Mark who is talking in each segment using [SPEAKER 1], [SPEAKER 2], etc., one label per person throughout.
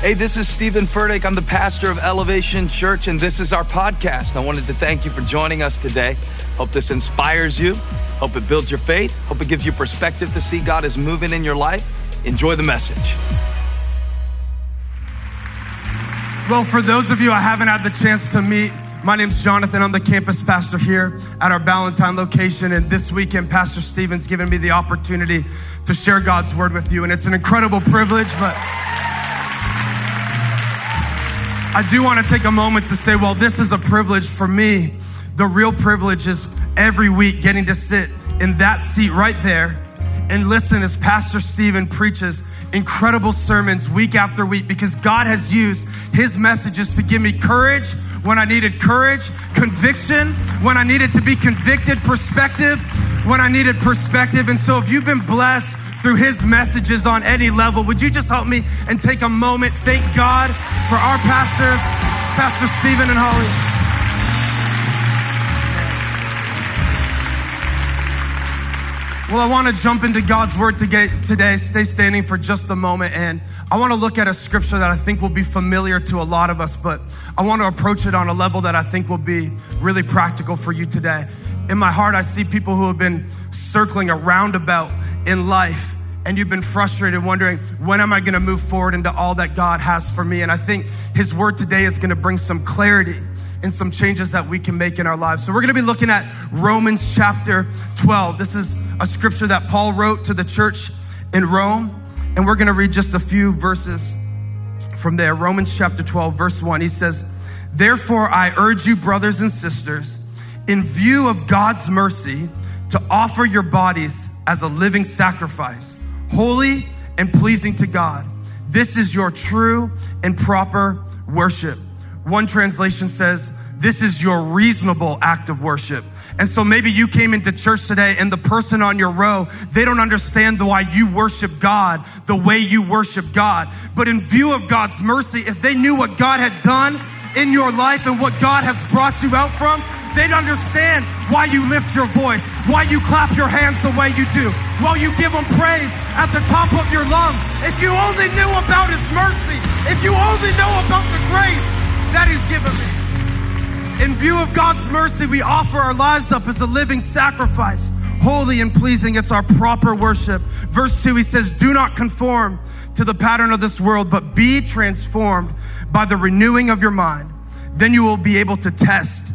[SPEAKER 1] Hey, this is Steven Furtick. I'm the pastor of Elevation Church, and this is our podcast. I wanted to thank you for joining us today. Hope this inspires you. Hope it builds your faith. Hope it gives you perspective to see God is moving in your life. Enjoy the message.
[SPEAKER 2] Well, for those of you I haven't had the chance to meet, my name's Jonathan. I'm the campus pastor here at our Ballantyne location. And this weekend, Pastor Steven's given me the opportunity to share God's word with you. And it's an incredible privilege, but I do want to take a moment to say, well, this is a privilege for me. The real privilege is every week getting to sit in that seat right there and listen as Pastor Steven preaches incredible sermons week after week because God has used his messages to give me courage when I needed courage, conviction when I needed to be convicted, perspective when I needed perspective. And so if you've been blessed through his messages on any level. Would you just help me and take a moment? Thank God for our pastors, Pastor Steven and Holly. Well, I want to jump into God's word today. Stay standing for just a moment. And I want to look at a scripture that I think will be familiar to a lot of us, but I want to approach it on a level that I think will be really practical for you today. In my heart, I see people who have been circling a roundabout in life and you've been frustrated wondering, when am I going to move forward into all that God has for me? And I think his word today is going to bring some clarity and some changes that we can make in our lives. So we're going to be looking at Romans chapter 12. This is a scripture that Paul wrote to the church in Rome. And we're going to read just a few verses from there. Romans chapter 12, verse 1. He says, Therefore, I urge you, brothers and sisters, in view of God's mercy, to offer your bodies as a living sacrifice, holy and pleasing to God. This is your true and proper worship. One translation says, This is your reasonable act of worship. And so maybe you came into church today and the person on your row, they don't understand why you worship God the way you worship God. But in view of God's mercy, if they knew what God had done in your life and what God has brought you out from, they'd understand why you lift your voice, why you clap your hands the way you do, while you give them praise at the top of your lungs. If you only knew about his mercy, if you only know about the grace that he's given me. In view of God's mercy, we offer our lives up as a living sacrifice, holy and pleasing. It's our proper worship. Verse 2, he says, Do not conform to the pattern of this world, but be transformed by the renewing of your mind. Then you will be able to test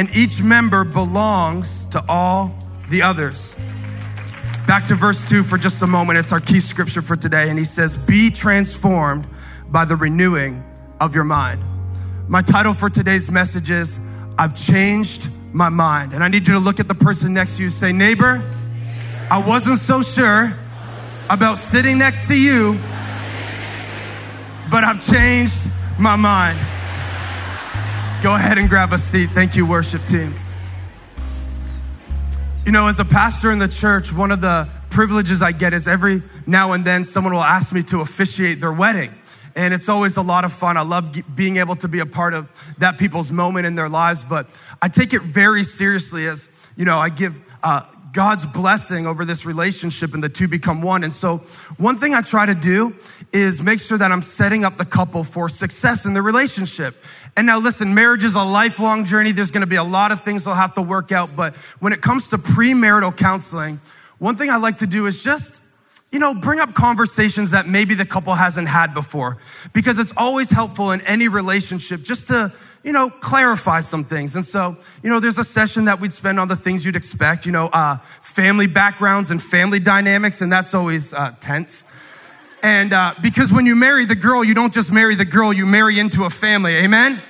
[SPEAKER 2] and each member belongs to all the others. Back to verse 2 for just a moment. It's our key scripture for today. And he says, Be transformed by the renewing of your mind. My title for today's message is I've changed my mind. And I need you to look at the person next to you say, Neighbor, I wasn't so sure about sitting next to you, but I've changed my mind. Go ahead and grab a seat. Thank you, worship team. You know, as a pastor in the church, one of the privileges I get is every now and then someone will ask me to officiate their wedding. And it's always a lot of fun. I love being able to be a part of that people's moment in their lives, but I take it very seriously as, you know, I give uh, God's blessing over this relationship and the two become one. And so, one thing I try to do is make sure that I'm setting up the couple for success in the relationship. And now listen, marriage is a lifelong journey. There's going to be a lot of things they'll have to work out. But when it comes to premarital counseling, one thing I like to do is just, you know, bring up conversations that maybe the couple hasn't had before. Because it's always helpful in any relationship just to, you know, clarify some things. And so, you know, there's a session that we'd spend on the things you'd expect, you know, uh, family backgrounds and family dynamics, and that's always uh, tense. And uh, because when you marry the girl, you don't just marry the girl, you marry into a family. Amen?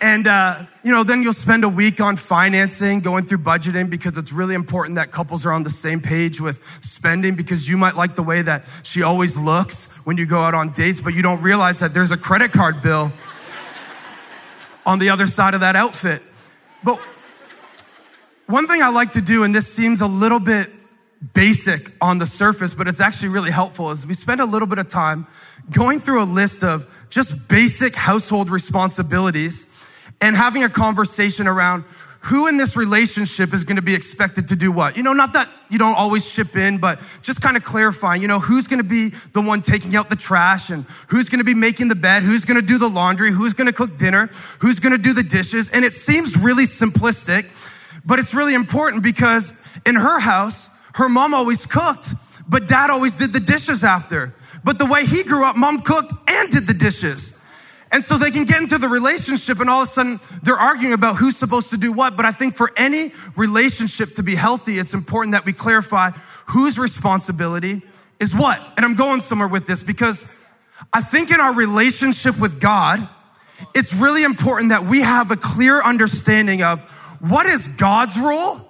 [SPEAKER 2] And, uh, you know, then you'll spend a week on financing, going through budgeting because it's really important that couples are on the same page with spending because you might like the way that she always looks when you go out on dates, but you don't realize that there's a credit card bill on the other side of that outfit. But one thing I like to do, and this seems a little bit basic on the surface, but it's actually really helpful, is we spend a little bit of time going through a list of just basic household responsibilities and having a conversation around who in this relationship is going to be expected to do what. You know, not that you don't always chip in, but just kind of clarifying, you know, who's going to be the one taking out the trash and who's going to be making the bed, who's going to do the laundry, who's going to cook dinner, who's going to do the dishes. And it seems really simplistic, but it's really important because in her house, her mom always cooked, but dad always did the dishes after. But the way he grew up, mom cooked and did the dishes. And so they can get into the relationship and all of a sudden they're arguing about who's supposed to do what. But I think for any relationship to be healthy, it's important that we clarify whose responsibility is what. And I'm going somewhere with this because I think in our relationship with God, it's really important that we have a clear understanding of what is God's role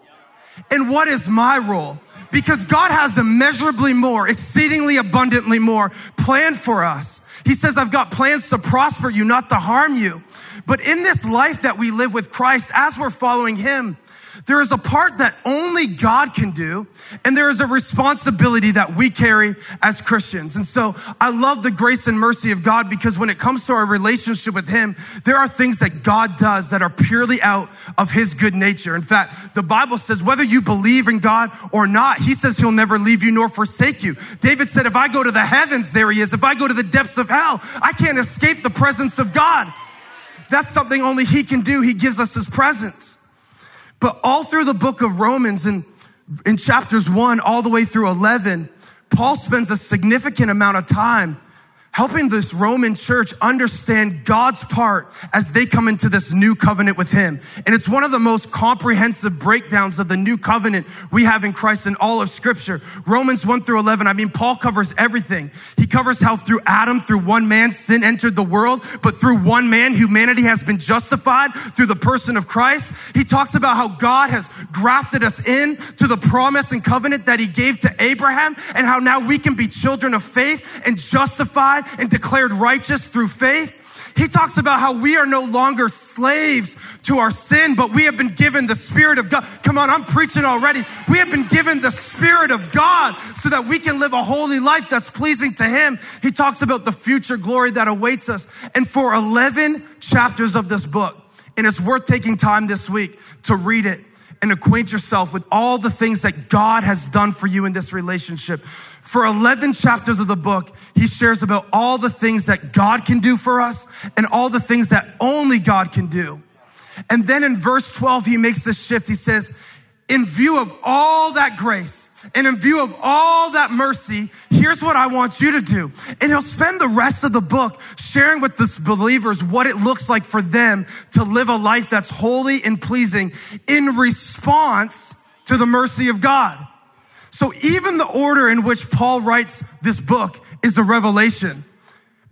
[SPEAKER 2] and what is my role because God has immeasurably more, exceedingly abundantly more planned for us. He says, I've got plans to prosper you, not to harm you. But in this life that we live with Christ, as we're following Him, there is a part that only God can do, and there is a responsibility that we carry as Christians. And so I love the grace and mercy of God because when it comes to our relationship with Him, there are things that God does that are purely out of His good nature. In fact, the Bible says whether you believe in God or not, He says He'll never leave you nor forsake you. David said, if I go to the heavens, there He is. If I go to the depths of hell, I can't escape the presence of God. That's something only He can do. He gives us His presence. But all through the book of Romans and in chapters one all the way through 11, Paul spends a significant amount of time helping this Roman church understand God's part as they come into this new covenant with Him. And it's one of the most comprehensive breakdowns of the new covenant we have in Christ in all of Scripture. Romans 1 through 11, I mean, Paul covers everything. He covers how through Adam, through one man, sin entered the world, but through one man, humanity has been justified through the person of Christ. He talks about how God has grafted us in to the promise and covenant that He gave to Abraham, and how now we can be children of faith and justified and declared righteous through faith. He talks about how we are no longer slaves to our sin, but we have been given the Spirit of God. Come on, I'm preaching already. We have been given the Spirit of God so that we can live a holy life that's pleasing to Him. He talks about the future glory that awaits us. And for 11 chapters of this book, and it's worth taking time this week to read it and acquaint yourself with all the things that God has done for you in this relationship. For 11 chapters of the book, he shares about all the things that God can do for us and all the things that only God can do. And then in verse 12, he makes this shift. He says, in view of all that grace and in view of all that mercy, here's what I want you to do. And he'll spend the rest of the book sharing with the believers what it looks like for them to live a life that's holy and pleasing in response to the mercy of God. So even the order in which Paul writes this book is a revelation.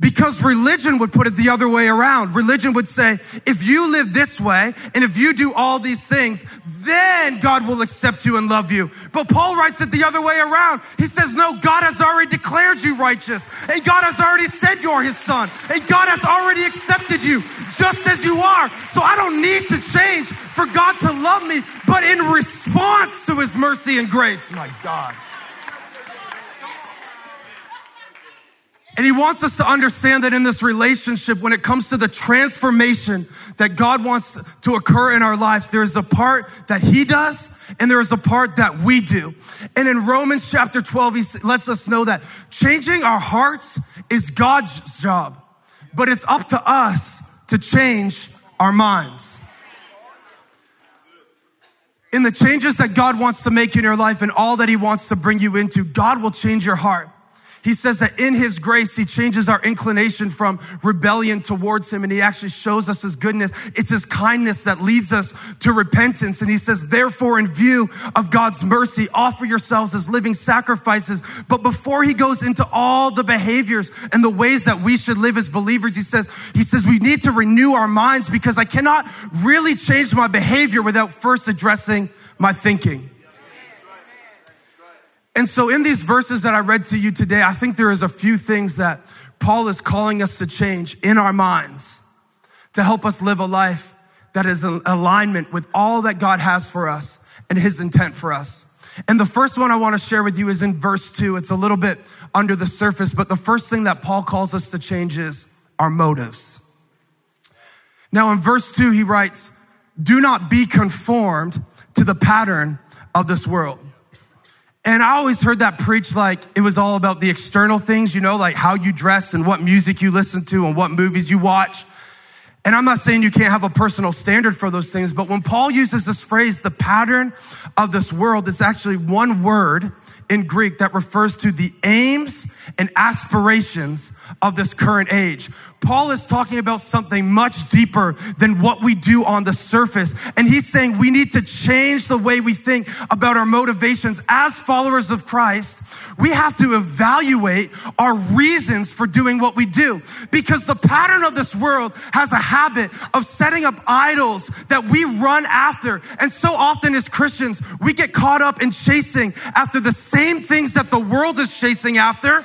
[SPEAKER 2] Because religion would put it the other way around. Religion would say, if you live this way and if you do all these things, then God will accept you and love you. But Paul writes it the other way around. He says, no, God has already declared you righteous and God has already said you're his son and God has already accepted you just as you are. So I don't need to change for God to love me, but in response to his mercy and grace. My God. And he wants us to understand that in this relationship, when it comes to the transformation that God wants to occur in our lives, there is a part that he does and there is a part that we do. And in Romans chapter 12, he lets us know that changing our hearts is God's job, but it's up to us to change our minds. In the changes that God wants to make in your life and all that he wants to bring you into, God will change your heart. He says that in his grace, he changes our inclination from rebellion towards him and he actually shows us his goodness. It's his kindness that leads us to repentance. And he says, therefore, in view of God's mercy, offer yourselves as living sacrifices. But before he goes into all the behaviors and the ways that we should live as believers, he says, he says, we need to renew our minds because I cannot really change my behavior without first addressing my thinking. And so in these verses that I read to you today, I think there is a few things that Paul is calling us to change in our minds to help us live a life that is in alignment with all that God has for us and his intent for us. And the first one I want to share with you is in verse two. It's a little bit under the surface, but the first thing that Paul calls us to change is our motives. Now in verse two, he writes, do not be conformed to the pattern of this world. And I always heard that preached like it was all about the external things, you know, like how you dress and what music you listen to and what movies you watch. And I'm not saying you can't have a personal standard for those things, but when Paul uses this phrase, the pattern of this world, it's actually one word in Greek that refers to the aims and aspirations of this current age. Paul is talking about something much deeper than what we do on the surface. And he's saying we need to change the way we think about our motivations as followers of Christ. We have to evaluate our reasons for doing what we do because the pattern of this world has a habit of setting up idols that we run after. And so often as Christians, we get caught up in chasing after the same things that the world is chasing after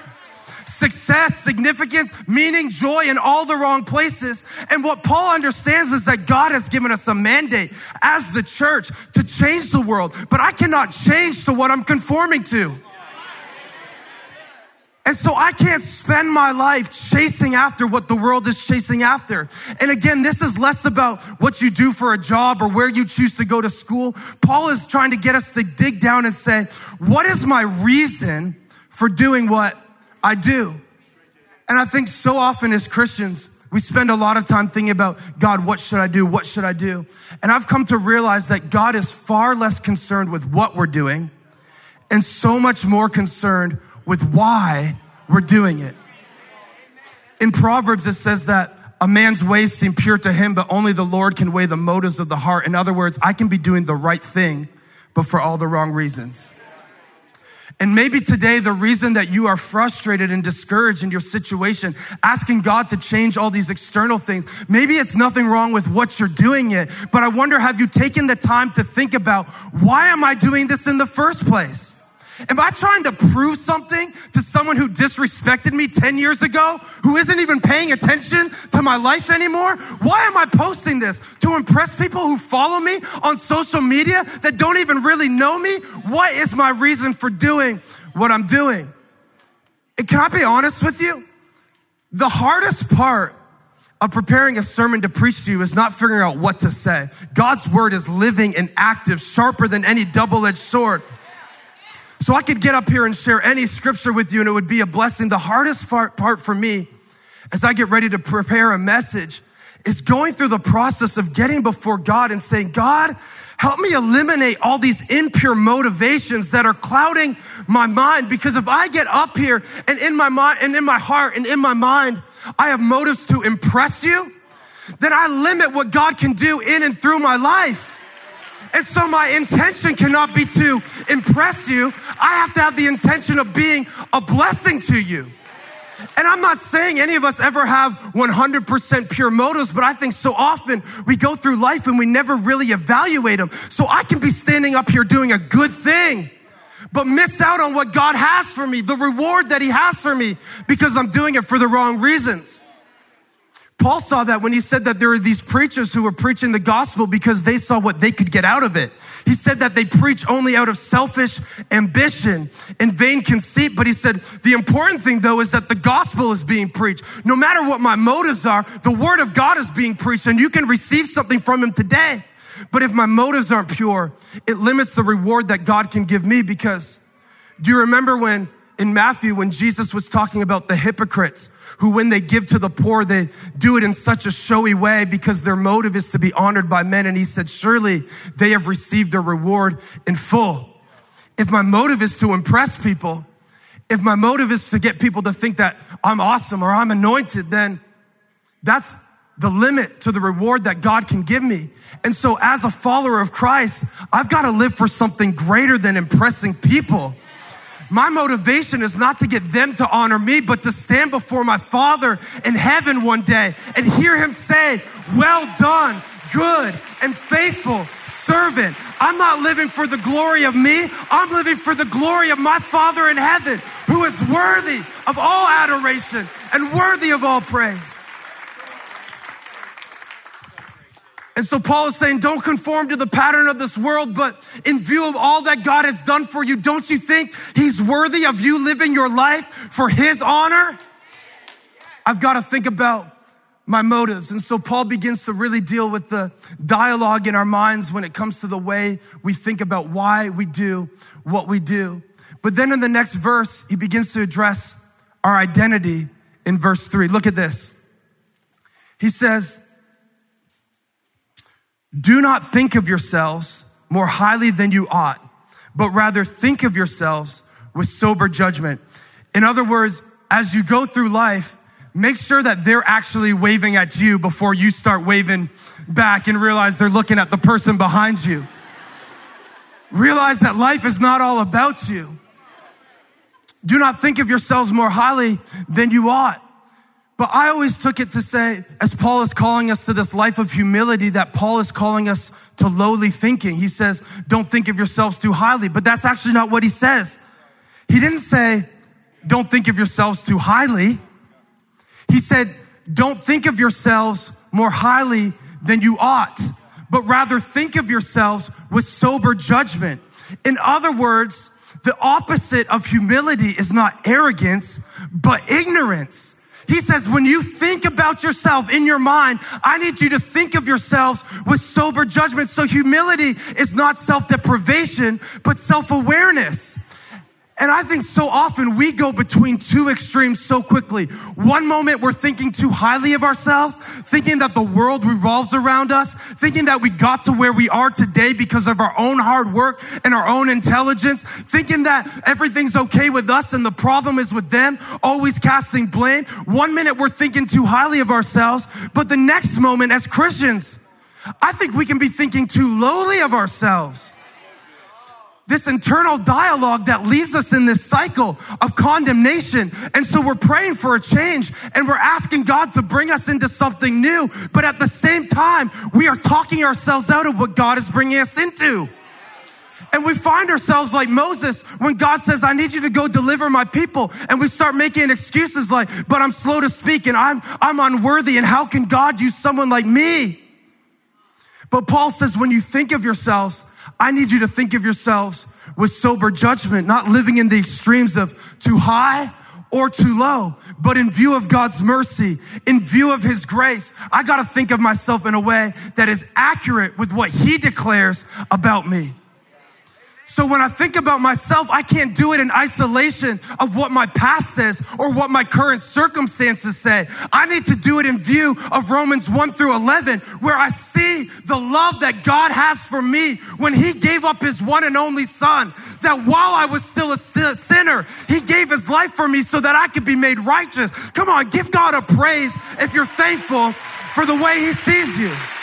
[SPEAKER 2] success, significance, meaning, joy in all the wrong places. And what Paul understands is that God has given us a mandate as the church to change the world, but I cannot change to what I'm conforming to. And so I can't spend my life chasing after what the world is chasing after. And again, this is less about what you do for a job or where you choose to go to school. Paul is trying to get us to dig down and say, what is my reason for doing what I do. And I think so often as Christians, we spend a lot of time thinking about, God, what should I do? What should I do? And I've come to realize that God is far less concerned with what we're doing and so much more concerned with why we're doing it. In Proverbs, it says that a man's ways seem pure to him, but only the Lord can weigh the motives of the heart. In other words, I can be doing the right thing, but for all the wrong reasons. And maybe today, the reason that you are frustrated and discouraged in your situation, asking God to change all these external things, maybe it's nothing wrong with what you're doing it, but I wonder, have you taken the time to think about why am I doing this in the first place? Am I trying to prove something to someone who disrespected me 10 years ago, who isn't even paying attention to my life anymore? Why am I posting this? To impress people who follow me on social media that don't even really know me? What is my reason for doing what I'm doing? And can I be honest with you? The hardest part of preparing a sermon to preach to you is not figuring out what to say. God's word is living and active, sharper than any double-edged sword. So I could get up here and share any scripture with you and it would be a blessing. The hardest part, for me as I get ready to prepare a message is going through the process of getting before God and saying, God, help me eliminate all these impure motivations that are clouding my mind. Because if I get up here and in my mind and in my heart and in my mind, I have motives to impress you, then I limit what God can do in and through my life. And so my intention cannot be to impress you. I have to have the intention of being a blessing to you. And I'm not saying any of us ever have 100% pure motives, but I think so often we go through life and we never really evaluate them. So I can be standing up here doing a good thing, but miss out on what God has for me, the reward that He has for me, because I'm doing it for the wrong reasons. Paul saw that when he said that there are these preachers who were preaching the gospel because they saw what they could get out of it. He said that they preach only out of selfish ambition and vain conceit. But he said the important thing though is that the gospel is being preached. No matter what my motives are, the word of God is being preached and you can receive something from him today. But if my motives aren't pure, it limits the reward that God can give me because do you remember when in Matthew when Jesus was talking about the hypocrites who when they give to the poor, they do it in such a showy way because their motive is to be honored by men. And he said, surely they have received their reward in full. If my motive is to impress people, if my motive is to get people to think that I'm awesome or I'm anointed, then that's the limit to the reward that God can give me. And so as a follower of Christ, I've got to live for something greater than impressing people. My motivation is not to get them to honor me, but to stand before my Father in heaven one day and hear Him say, Well done, good and faithful servant. I'm not living for the glory of me, I'm living for the glory of my Father in heaven, who is worthy of all adoration and worthy of all praise. And so Paul is saying, don't conform to the pattern of this world, but in view of all that God has done for you, don't you think he's worthy of you living your life for his honor? I've got to think about my motives. And so Paul begins to really deal with the dialogue in our minds when it comes to the way we think about why we do what we do. But then in the next verse, he begins to address our identity in verse three. Look at this. He says, do not think of yourselves more highly than you ought, but rather think of yourselves with sober judgment. In other words, as you go through life, make sure that they're actually waving at you before you start waving back and realize they're looking at the person behind you. realize that life is not all about you. Do not think of yourselves more highly than you ought. But I always took it to say, as Paul is calling us to this life of humility, that Paul is calling us to lowly thinking. He says, don't think of yourselves too highly, but that's actually not what he says. He didn't say, don't think of yourselves too highly. He said, don't think of yourselves more highly than you ought, but rather think of yourselves with sober judgment. In other words, the opposite of humility is not arrogance, but ignorance. He says, when you think about yourself in your mind, I need you to think of yourselves with sober judgment. So humility is not self-deprivation, but self-awareness. And I think so often we go between two extremes so quickly. One moment we're thinking too highly of ourselves, thinking that the world revolves around us, thinking that we got to where we are today because of our own hard work and our own intelligence, thinking that everything's okay with us and the problem is with them, always casting blame. One minute we're thinking too highly of ourselves, but the next moment as Christians, I think we can be thinking too lowly of ourselves this internal dialogue that leaves us in this cycle of condemnation. And so we're praying for a change and we're asking God to bring us into something new. But at the same time, we are talking ourselves out of what God is bringing us into. And we find ourselves like Moses when God says, I need you to go deliver my people. And we start making excuses like, but I'm slow to speak and I'm, I'm unworthy. And how can God use someone like me? But Paul says, when you think of yourselves, I need you to think of yourselves with sober judgment, not living in the extremes of too high or too low, but in view of God's mercy, in view of His grace, I gotta think of myself in a way that is accurate with what He declares about me. So when I think about myself, I can't do it in isolation of what my past says or what my current circumstances say. I need to do it in view of Romans 1 through 11, where I see the love that God has for me when he gave up his one and only son, that while I was still a sinner, he gave his life for me so that I could be made righteous. Come on, give God a praise if you're thankful for the way he sees you.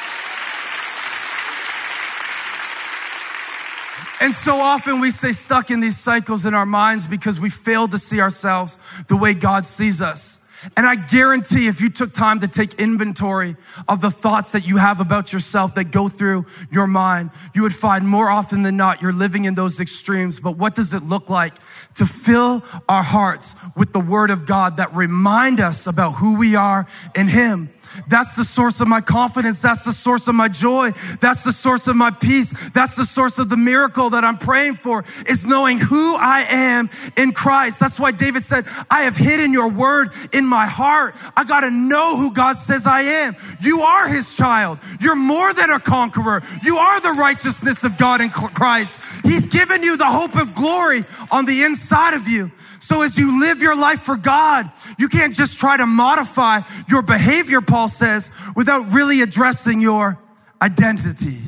[SPEAKER 2] And so often we stay stuck in these cycles in our minds because we fail to see ourselves the way God sees us. And I guarantee if you took time to take inventory of the thoughts that you have about yourself that go through your mind, you would find more often than not you're living in those extremes. But what does it look like to fill our hearts with the word of God that remind us about who we are in Him? That's the source of my confidence. That's the source of my joy. That's the source of my peace. That's the source of the miracle that I'm praying for is knowing who I am in Christ. That's why David said, I have hidden your word in my heart. I got to know who God says I am. You are his child. You're more than a conqueror. You are the righteousness of God in Christ. He's given you the hope of glory on the inside of you. So as you live your life for God, you can't just try to modify your behavior, Paul says, without really addressing your identity.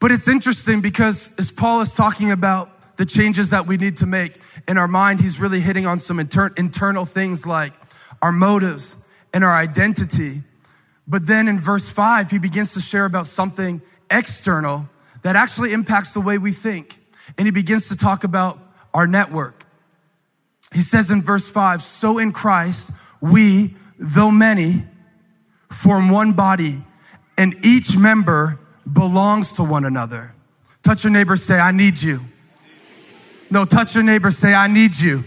[SPEAKER 2] But it's interesting because as Paul is talking about the changes that we need to make in our mind, he's really hitting on some inter- internal things like our motives and our identity. But then in verse five, he begins to share about something external that actually impacts the way we think. And he begins to talk about our network. He says in verse five, so in Christ, we, though many, form one body and each member belongs to one another. Touch your neighbor, say, I need you. No, touch your neighbor, say, I need you.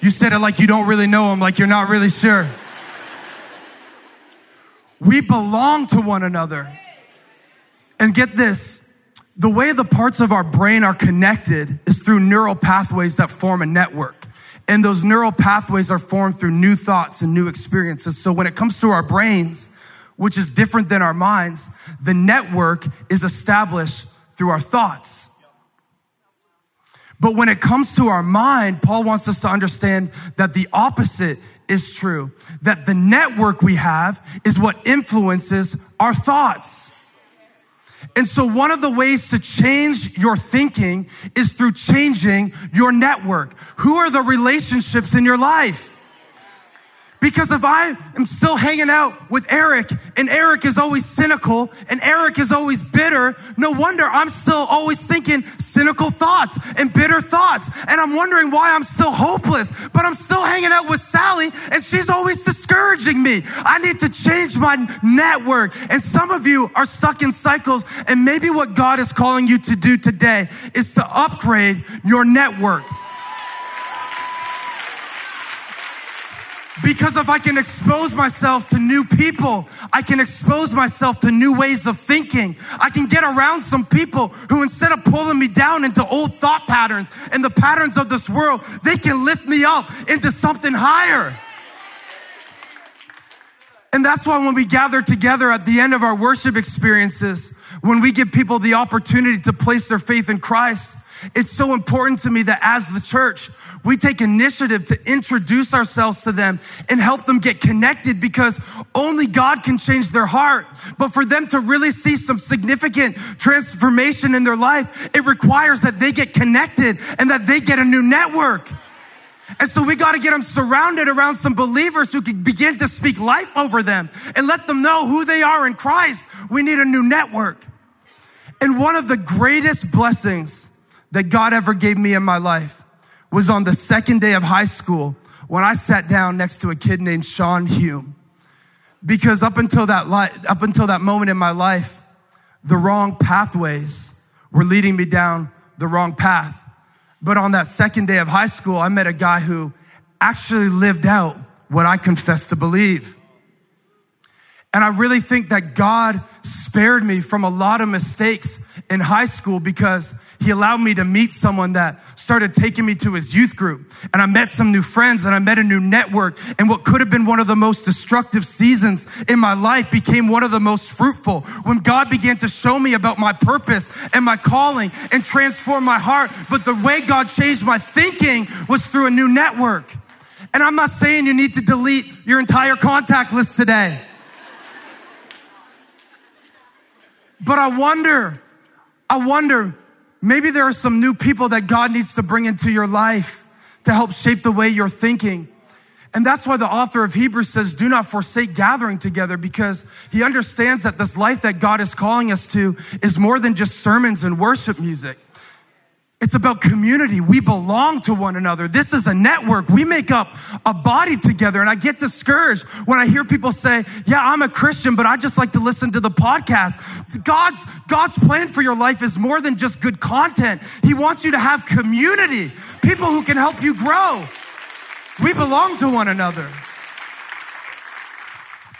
[SPEAKER 2] You said it like you don't really know him, like you're not really sure. We belong to one another. And get this, the way the parts of our brain are connected is through neural pathways that form a network. And those neural pathways are formed through new thoughts and new experiences. So when it comes to our brains, which is different than our minds, the network is established through our thoughts. But when it comes to our mind, Paul wants us to understand that the opposite is true. That the network we have is what influences our thoughts. And so one of the ways to change your thinking is through changing your network. Who are the relationships in your life? Because if I am still hanging out with Eric and Eric is always cynical and Eric is always bitter, no wonder I'm still always thinking cynical thoughts and bitter thoughts. And I'm wondering why I'm still hopeless, but I'm still hanging out with Sally and she's always discouraging me. I need to change my network. And some of you are stuck in cycles and maybe what God is calling you to do today is to upgrade your network. Because if I can expose myself to new people, I can expose myself to new ways of thinking. I can get around some people who instead of pulling me down into old thought patterns and the patterns of this world, they can lift me up into something higher. And that's why when we gather together at the end of our worship experiences, when we give people the opportunity to place their faith in Christ, it's so important to me that as the church, we take initiative to introduce ourselves to them and help them get connected because only God can change their heart. But for them to really see some significant transformation in their life, it requires that they get connected and that they get a new network. And so we got to get them surrounded around some believers who can begin to speak life over them and let them know who they are in Christ. We need a new network. And one of the greatest blessings that God ever gave me in my life was on the second day of high school when I sat down next to a kid named Sean Hume. Because up until that li- up until that moment in my life, the wrong pathways were leading me down the wrong path. But on that second day of high school, I met a guy who actually lived out what I confessed to believe. And I really think that God spared me from a lot of mistakes in high school because he allowed me to meet someone that started taking me to his youth group. And I met some new friends and I met a new network. And what could have been one of the most destructive seasons in my life became one of the most fruitful when God began to show me about my purpose and my calling and transform my heart. But the way God changed my thinking was through a new network. And I'm not saying you need to delete your entire contact list today. But I wonder, I wonder, maybe there are some new people that God needs to bring into your life to help shape the way you're thinking. And that's why the author of Hebrews says, do not forsake gathering together because he understands that this life that God is calling us to is more than just sermons and worship music. It's about community. We belong to one another. This is a network. We make up a body together. And I get discouraged when I hear people say, yeah, I'm a Christian, but I just like to listen to the podcast. God's, God's plan for your life is more than just good content. He wants you to have community, people who can help you grow. We belong to one another.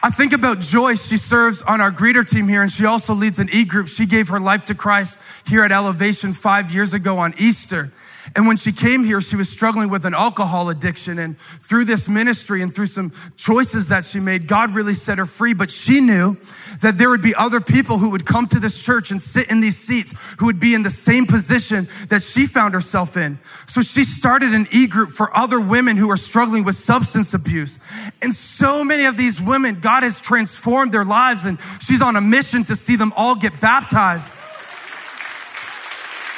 [SPEAKER 2] I think about Joyce. She serves on our greeter team here and she also leads an e group. She gave her life to Christ here at Elevation five years ago on Easter. And when she came here, she was struggling with an alcohol addiction. And through this ministry and through some choices that she made, God really set her free. But she knew that there would be other people who would come to this church and sit in these seats who would be in the same position that she found herself in. So she started an e-group for other women who are struggling with substance abuse. And so many of these women, God has transformed their lives and she's on a mission to see them all get baptized.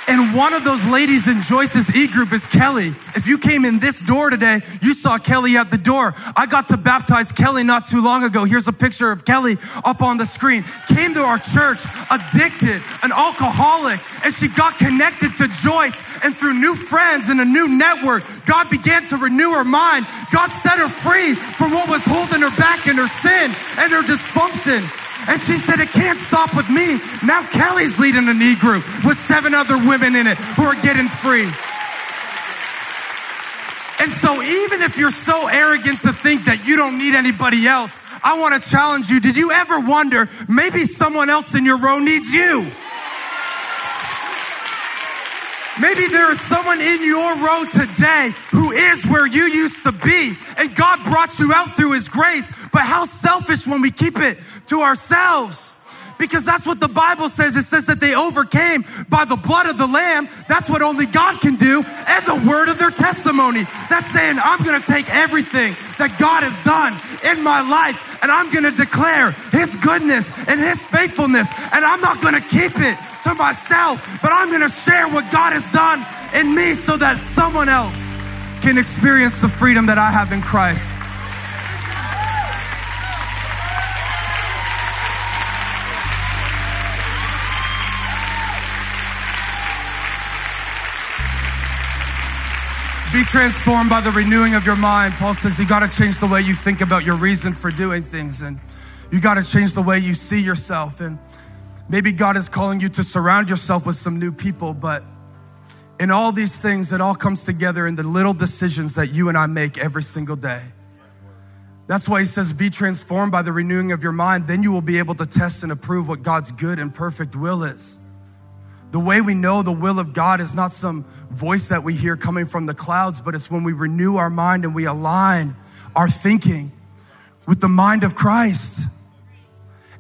[SPEAKER 2] And one of those ladies in Joyce's E group is Kelly. If you came in this door today, you saw Kelly at the door. I got to baptize Kelly not too long ago. Here's a picture of Kelly up on the screen. Came to our church, addicted, an alcoholic, and she got connected to Joyce. And through new friends and a new network, God began to renew her mind. God set her free from what was holding her back in her sin and her dysfunction. And she said, it can't stop with me. Now Kelly's leading a knee group with seven other women in it who are getting free. And so even if you're so arrogant to think that you don't need anybody else, I want to challenge you. Did you ever wonder maybe someone else in your row needs you? Maybe there is someone in your row today who is where you used to be and God brought you out through his grace. But how selfish when we keep it to ourselves. Because that's what the Bible says. It says that they overcame by the blood of the Lamb. That's what only God can do. And the word of their testimony. That's saying, I'm going to take everything that God has done in my life and I'm going to declare his goodness and his faithfulness. And I'm not going to keep it to myself, but I'm going to share what God has done in me so that someone else can experience the freedom that I have in Christ. Be transformed by the renewing of your mind. Paul says you got to change the way you think about your reason for doing things, and you got to change the way you see yourself. And Maybe God is calling you to surround yourself with some new people, but in all these things, it all comes together in the little decisions that you and I make every single day. That's why he says, be transformed by the renewing of your mind. Then you will be able to test and approve what God's good and perfect will is. The way we know the will of God is not some voice that we hear coming from the clouds, but it's when we renew our mind and we align our thinking with the mind of Christ.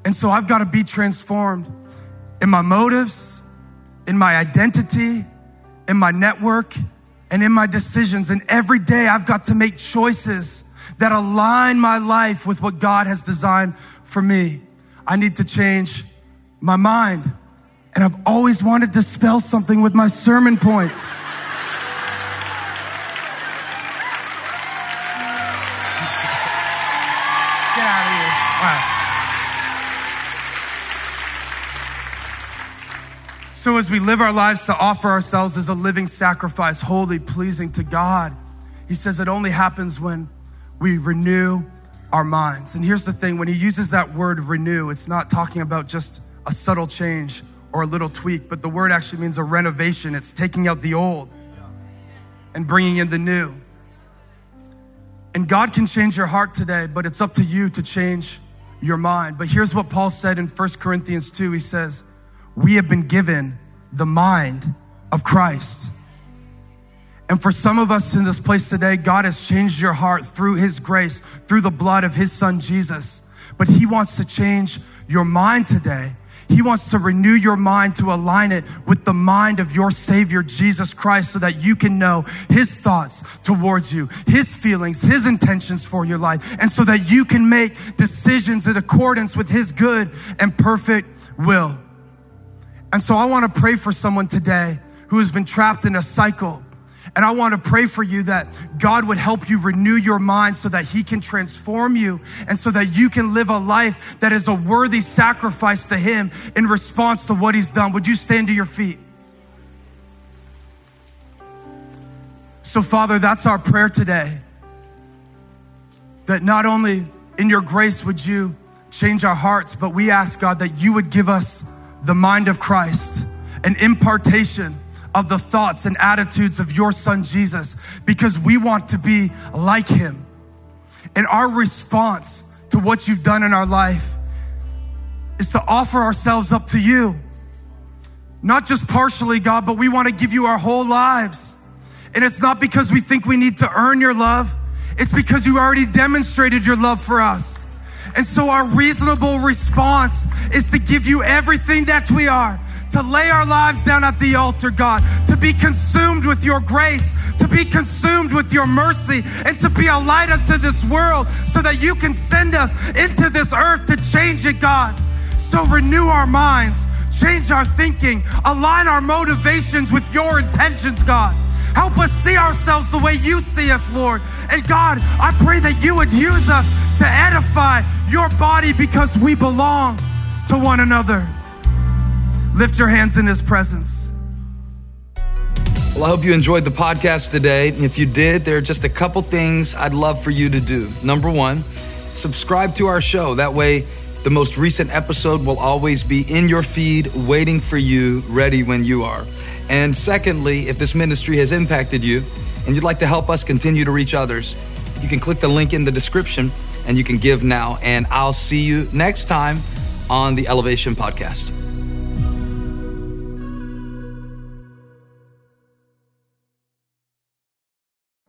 [SPEAKER 2] And so I've got to be transformed in my motives, in my identity, in my network, and in my decisions. And every day I've got to make choices that align my life with what God has designed for me. I need to change my mind. And I've always wanted to spell something with my sermon points. So, as we live our lives to offer ourselves as a living sacrifice, holy, pleasing to God, He says it only happens when we renew our minds. And here's the thing when He uses that word renew, it's not talking about just a subtle change or a little tweak, but the word actually means a renovation. It's taking out the old and bringing in the new. And God can change your heart today, but it's up to you to change your mind. But here's what Paul said in 1 Corinthians 2 He says, we have been given the mind of Christ. And for some of us in this place today, God has changed your heart through His grace, through the blood of His Son Jesus. But He wants to change your mind today. He wants to renew your mind to align it with the mind of your Savior, Jesus Christ, so that you can know His thoughts towards you, His feelings, His intentions for your life, and so that you can make decisions in accordance with His good and perfect will. And so I want to pray for someone today who has been trapped in a cycle And I want to pray for you that God would help you renew your mind so that He can transform you and so that you can live a life that is a worthy sacrifice to Him in response to what He's done. Would you stand to your feet? So, Father, that's our prayer today. That not only in your grace would you change our hearts, but we ask, God, that you would give us the mind of Christ, an impartation of the thoughts and attitudes of your son Jesus, because we want to be like him. And our response to what you've done in our life is to offer ourselves up to you. Not just partially, God, but we want to give you our whole lives. And it's not because we think we need to earn your love. It's because you already demonstrated your love for us. And so our reasonable response is to give you everything that we are, to lay our lives down at the altar, God, to be consumed with your grace, to be consumed with your mercy, and to be a light unto this world so that you can send us into this earth to change it, God. So renew our minds, change our thinking, align our motivations with your intentions, God. Help us see ourselves the way you see us, Lord. And God, I pray that you would use us to edify your body because we belong to one another. Lift your hands in his presence.
[SPEAKER 1] Well, I hope you enjoyed the podcast today. If you did, there are just a couple things I'd love for you to do. Number one, subscribe to our show. That way, the most recent episode will always be in your feed, waiting for you, ready when you are. And secondly, if this ministry has impacted you and you'd like to help us continue to reach others, you can click the link in the description and you can give now. And I'll see you next time on the Elevation Podcast.